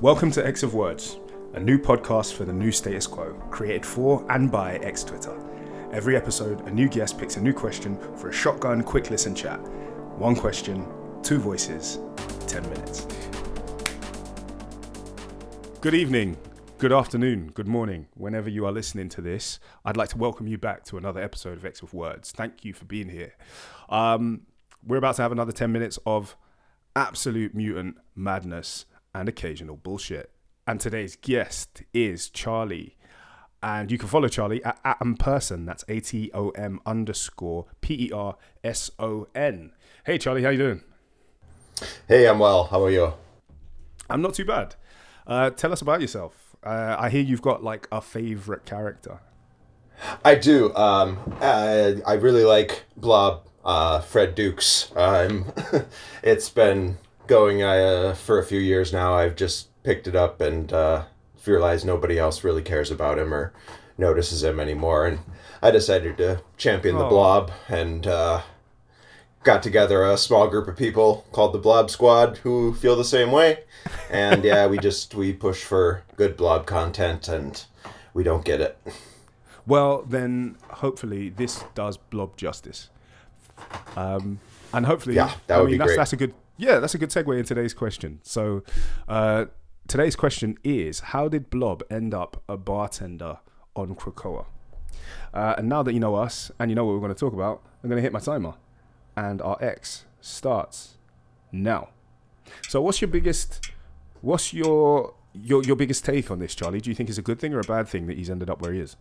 Welcome to X of Words, a new podcast for the new status quo, created for and by X Twitter. Every episode, a new guest picks a new question for a shotgun quick listen chat. One question, two voices, 10 minutes. Good evening, good afternoon, good morning, whenever you are listening to this. I'd like to welcome you back to another episode of X of Words. Thank you for being here. Um, we're about to have another 10 minutes of absolute mutant madness and occasional bullshit. And today's guest is Charlie. And you can follow Charlie at Atom Person. That's A T O M underscore P E R S O N. Hey, Charlie, how you doing? Hey, I'm well. How are you? I'm not too bad. Uh, tell us about yourself. Uh, I hear you've got like a favorite character. I do. Um, I, I really like Blob, uh, Fred Dukes. Um, it's been going uh, for a few years now. I've just picked it up and uh, realized nobody else really cares about him or notices him anymore. And I decided to champion the Oh. Blob and uh, got together a small group of people called the Blob Squad who feel the same way. And yeah, we just we push for good Blob content and we don't get it. Well, then hopefully this does Blob justice. Um, and hopefully, Yeah, that I would mean, be that's, great. that's a good, yeah, that's a good segue in today's question. So, uh, today's question is: How did Blob end up a bartender on Krakoa? Uh, and now that you know us and you know what we're going to talk about, I'm going to hit my timer, and our X starts now. So, what's your biggest, what's your your your biggest take on this, Charlie? Do you think it's a good thing or a bad thing that he's ended up where he is?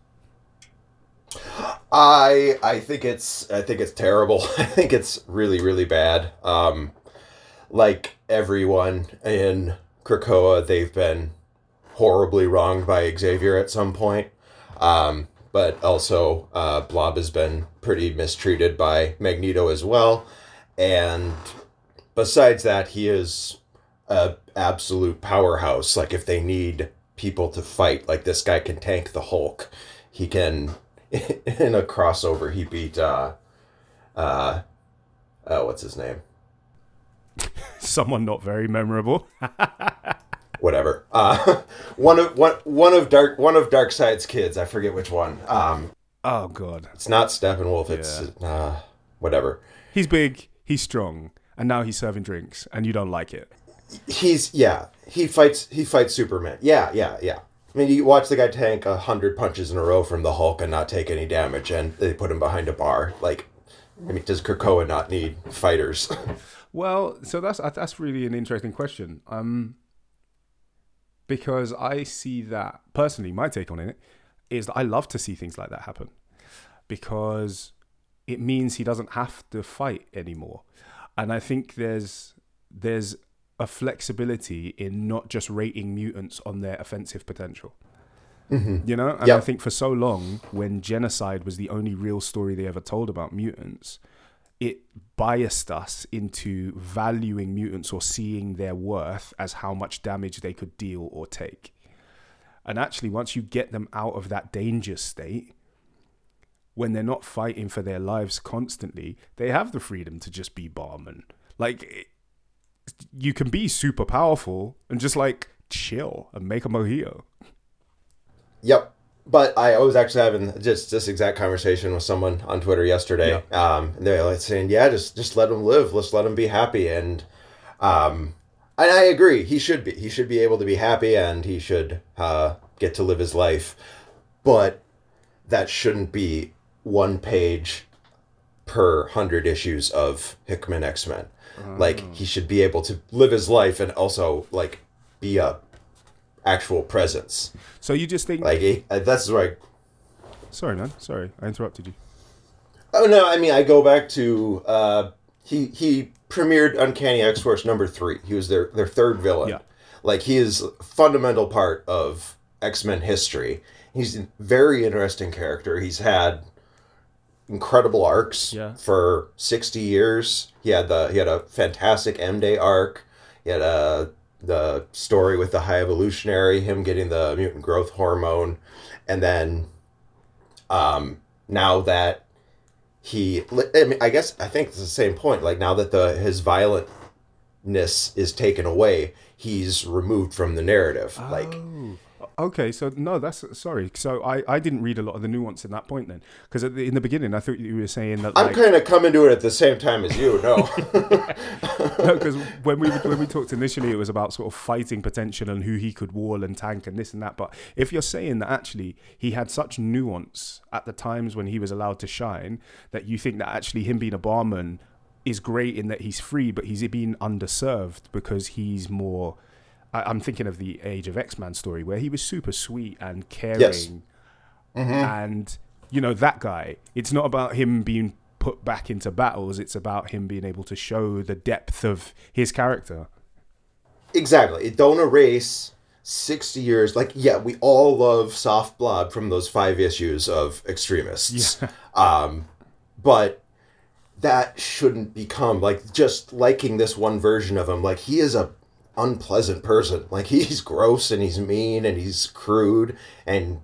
I I think it's I think it's terrible. I think it's really really bad. Um, like everyone in Krakoa, they've been horribly wronged by Xavier at some point. Um, but also, uh, Blob has been pretty mistreated by Magneto as well. And besides that, he is a absolute powerhouse. Like if they need people to fight, like this guy can tank the Hulk. He can in a crossover he beat uh uh uh what's his name? Someone not very memorable. Whatever. Uh one of one one of Dark one of Darkseid's kids, I forget which one. Um Oh god. it's not Steppenwolf, it's uh whatever. He's big, he's strong, and now he's serving drinks and you don't like it. He's yeah, he fights he fights Superman. Yeah, yeah, yeah. I mean, you watch the guy tank a hundred punches in a row from the Hulk and not take any damage, and they put him behind a bar. Like, I mean, does Krakoa not need fighters? Well, so that's uh, that's really an interesting question. Um because I see that personally my take on it is that I love to see things like that happen because it means he doesn't have to fight anymore. And I think there's there's a flexibility in not just rating mutants on their offensive potential. You know, and I think for so long, when genocide was the only real story they ever told about mutants, it biased us into valuing mutants or seeing their worth as how much damage they could deal or take. And actually, once you get them out of that danger state, when they're not fighting for their lives constantly, they have the freedom to just be barmen. Like, you can be super powerful and just like chill and make a mojito. Yep. But I was actually having just this exact conversation with someone on Twitter yesterday. Um, and they're like saying, "Yeah, just just let him live. Let's let him be happy." And um, and I agree. He should be. He should be able to be happy, and he should uh, get to live his life. But that shouldn't be one page per hundred issues of Hickman X Men. Like he should be able to live his life and also like be a actual presence. So you just think, Like uh, that's right. sorry, man, sorry, I interrupted you. Oh no, I mean I go back to uh, he he premiered Uncanny X Force number three. He was their their third villain. Yeah. Like he is a fundamental part of X Men history. He's a very interesting character. He's had incredible arcs Yeah. for sixty years. He had the he had a fantastic M Day arc. He had a the story with the High Evolutionary, him getting the mutant growth hormone, and then um, now that he I, mean, I guess I think it's the same point like now that the his violent ness is taken away, he's removed from the narrative. Like Okay, so no, that's sorry. So I, I didn't read a lot of the nuance in that point then, because in the beginning I thought you were saying that I'm like kind of coming to it at the same time as you. No, no, because when we when we talked initially, it was about sort of fighting potential and who he could wall and tank and this and that. But if you're saying that actually he had such nuance at the times when he was allowed to shine, that you think that actually him being a barman is great in that he's free, but he's being underserved because he's more. I, I'm thinking of the Age of X Man story where he was super sweet and caring, Yes. and you know that guy. It's not about him being put back into battles. It's about him being able to show the depth of his character. exactly. Don't erase sixty years. Like, yeah, we all love Soft Blob from those five issues of X-Tremists. Um, but that shouldn't become like just liking this one version of him. Like, he is a unpleasant person. Like, he's gross and he's mean and he's crude and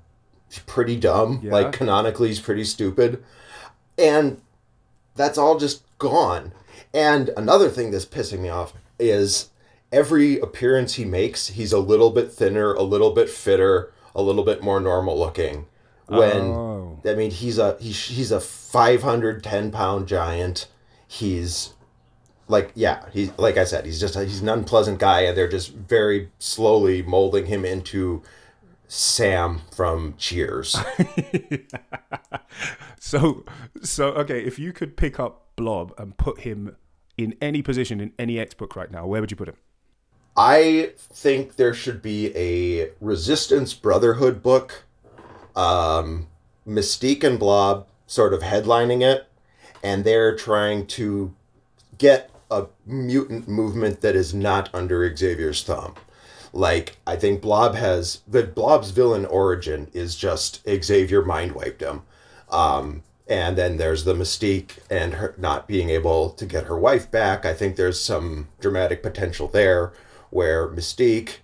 pretty dumb. Yeah. Like, canonically, he's pretty stupid. And that's all just gone. And another thing that's pissing me off is every appearance he makes, he's a little bit thinner, a little bit fitter, a little bit more normal looking. When Oh. I mean, he's a he's he's a five hundred ten pound giant. He's like yeah, he's like I said, he's just he's an unpleasant guy, and they're just very slowly molding him into Sam from Cheers. So, so okay, if you could pick up Blob and put him in any position in any X book right now, where would you put him? I think there should be a Resistance Brotherhood book, um, Mystique and Blob sort of headlining it, and they're trying to get a mutant movement that is not under Xavier's thumb. Like I think Blob has the Blob's villain origin is just Xavier mind wiped him. Um, and then there's the Mystique and her not being able to get her wife back. I think there's some dramatic potential there where Mystique,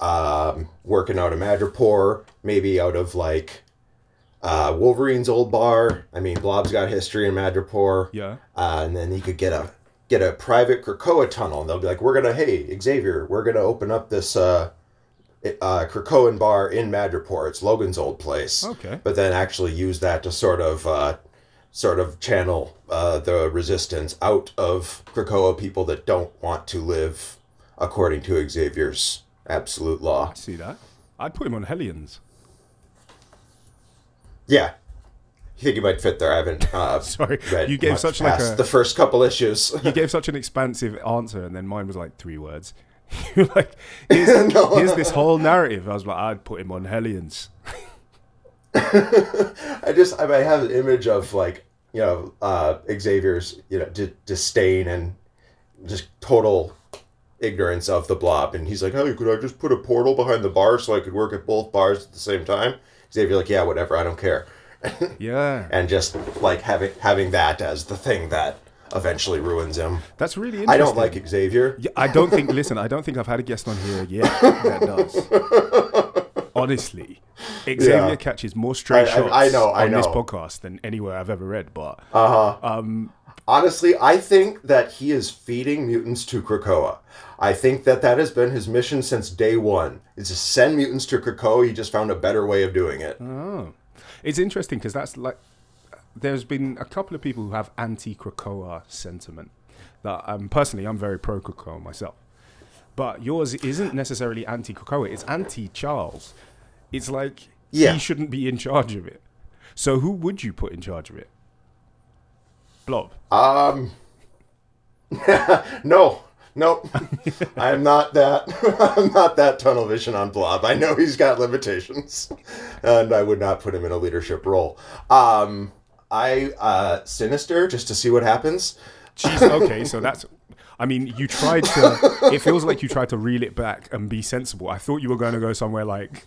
um, working out of Madripoor, maybe out of like uh, Wolverine's old bar. I mean, Blob's got history in Madripoor. Yeah. Uh, and then he could get a get a private Krakoa tunnel, and they'll be like, "We're gonna, hey Xavier, we're gonna open up this uh, uh, Krakoan bar in Madripoor. It's Logan's old place." Okay. But then actually use that to sort of uh, sort of channel uh, the resistance out of Krakoa people that don't want to live according to Xavier's absolute law. I See that? I'd put him on Hellions. Yeah. You think he might fit there? I haven't uh, Sorry, you gave such like a the first couple issues. you gave such an expansive answer, and then mine was like three words. You're like, here's, here's this whole narrative. I was like, I'd put him on Hellions. I just I might have an image of like you know uh, Xavier's you know d- disdain and just total ignorance of the blob, and he's like, "Oh, could I just put a portal behind the bar so I could work at both bars at the same time?" Xavier like, "Yeah, whatever, I don't care," Yeah, and just like having having that as the thing that eventually ruins him. that's really interesting. I don't like Xavier. Yeah, I don't think. Listen, I don't think I've had a guest on here yet that does. Honestly, Xavier Yeah. catches more straight I- shots I know, I on this know. podcast than anywhere I've ever read. But Uh huh. um, Honestly, I think that he is feeding mutants to Krakoa. I think that that has been his mission since day one. Is to send mutants to Krakoa. He just found a better way of doing it. oh, it's interesting because that's like there's been a couple of people who have anti-Krakoa sentiment. That um, personally, I'm very pro Krakoa myself. But yours isn't necessarily anti-Krakoa; it's anti-Charles. It's like Yeah. he shouldn't be in charge of it. So who would you put in charge of it? Blob. Um, no, nope. I'm not that. I'm not that tunnel vision on Blob. I know he's got limitations, and I would not put him in a leadership role. Um, I uh, sinister just to see what happens. Jeez, okay, so that's. I mean, you tried to. It feels like you tried to reel it back and be sensible. I thought you were going to go somewhere like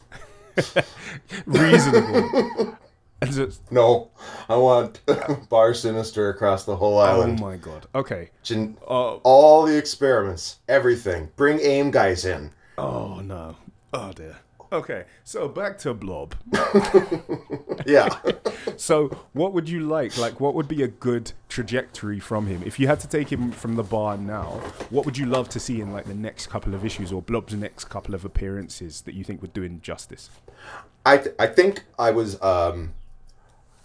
reasonable. Just, No, I want bar sinister across the whole island. oh my god. Okay. Gen- Oh, all the experiments, everything. Bring AIM guys in. oh no. Oh dear. Okay, so back to Blob. Yeah. So, what would you like? Like, what would be a good trajectory from him? If you had to take him from the bar now, what would you love to see in like the next couple of issues or Blob's next couple of appearances that you think would do him justice? I th- I think I was um,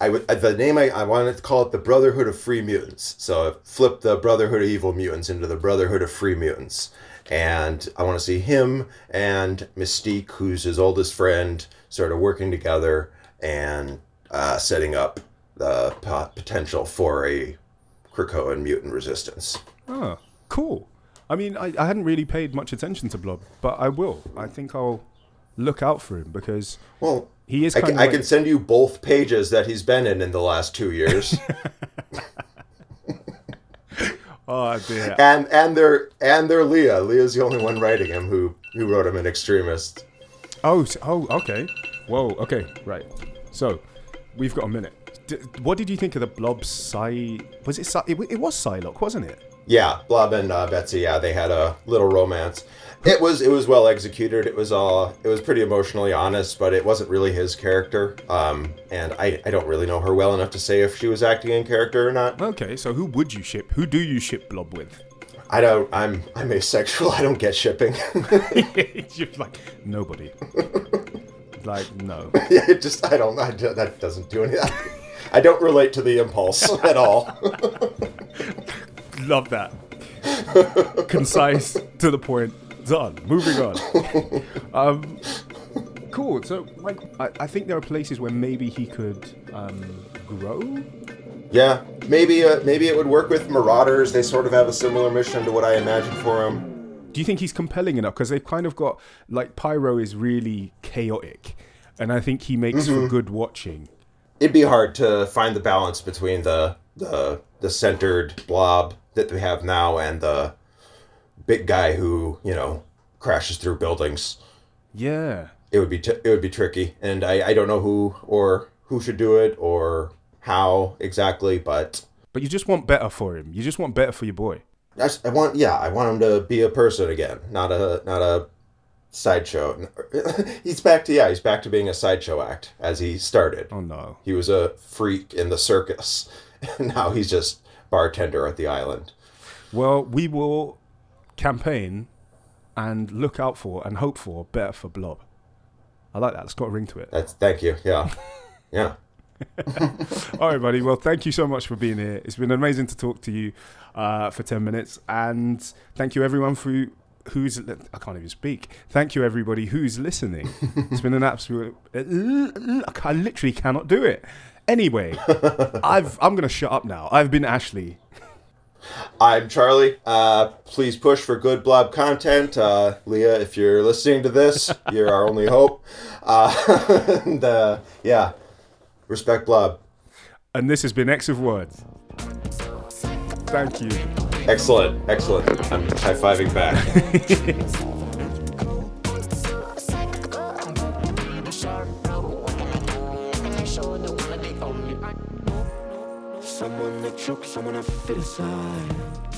I would the name I, I wanted to call it the Brotherhood of Free Mutants. So I flipped the Brotherhood of Evil Mutants into the Brotherhood of Free Mutants, and I want to see him and Mystique, who's his oldest friend, sort of working together and uh, setting up the po- potential for a Krakoan mutant resistance. Oh, cool. I mean, I, I hadn't really paid much attention to Blob, but I will. I think I'll look out for him because Well, he is I can. I can send you both pages that he's been in in the last two years. oh dear. and and they're and they're Leah. Leah's the only one writing him who who wrote him an extremist. Oh, oh, okay. Whoa, okay, right. So, we've got a minute. D- what did you think of the Blob Psy? Was it Psy? It, it was Psylocke, wasn't it? Yeah, Blob and uh, Betsy. Yeah, they had a little romance. It was it was well executed. It was uh it was pretty emotionally honest, but it wasn't really his character. Um, and I I don't really know her well enough to say if she was acting in character or not. Okay, so who would you ship? Who do you ship Blob with? I don't. I'm I'm asexual. I don't get shipping. You're like nobody. like no. yeah, it just I don't. I, that doesn't do anything. I don't relate to the impulse at all. Love that. Concise, to the point. Done. Moving on. um, cool. So, like, I, I think there are places where maybe he could um, grow. Yeah, maybe uh, maybe it would work with Marauders. They sort of have a similar mission to what I imagined for him. Do you think he's compelling enough? Because they've kind of got like Pyro is really chaotic, and I think he makes for good watching. It'd be hard to find the balance between the the the centered blob that we have now and the big guy who you know crashes through buildings. Yeah. It would be t- it would be tricky, and I I don't know who or who should do it or how exactly, but But you just want better for him. You just want better for your boy. That's, I want yeah I want him to be a person again, not a not a sideshow. he's back to yeah he's back to being a sideshow act as he started. Oh no. He was a freak in the circus. now he's just bartender at the island. Well, we will campaign and look out for and hope for better for Blob. I like that. It's got a ring to it. That's thank you. Yeah. Yeah. All right, buddy. Well, thank you so much for being here. It's been amazing to talk to you uh, for 10 minutes. And thank you, everyone, for who's. I can't even speak. Thank you, everybody who's listening. It's been an absolute. I literally cannot do it. Anyway, I've, I'm going to shut up now. I've been Ashley. I'm Charlie. Uh, please push for good blob content. Uh, Leah, if you're listening to this, you're our only hope. Uh, and, uh, yeah. Respect blob. And this has been X of Words. Thank you. Excellent. Excellent. I'm high fiving back. Someone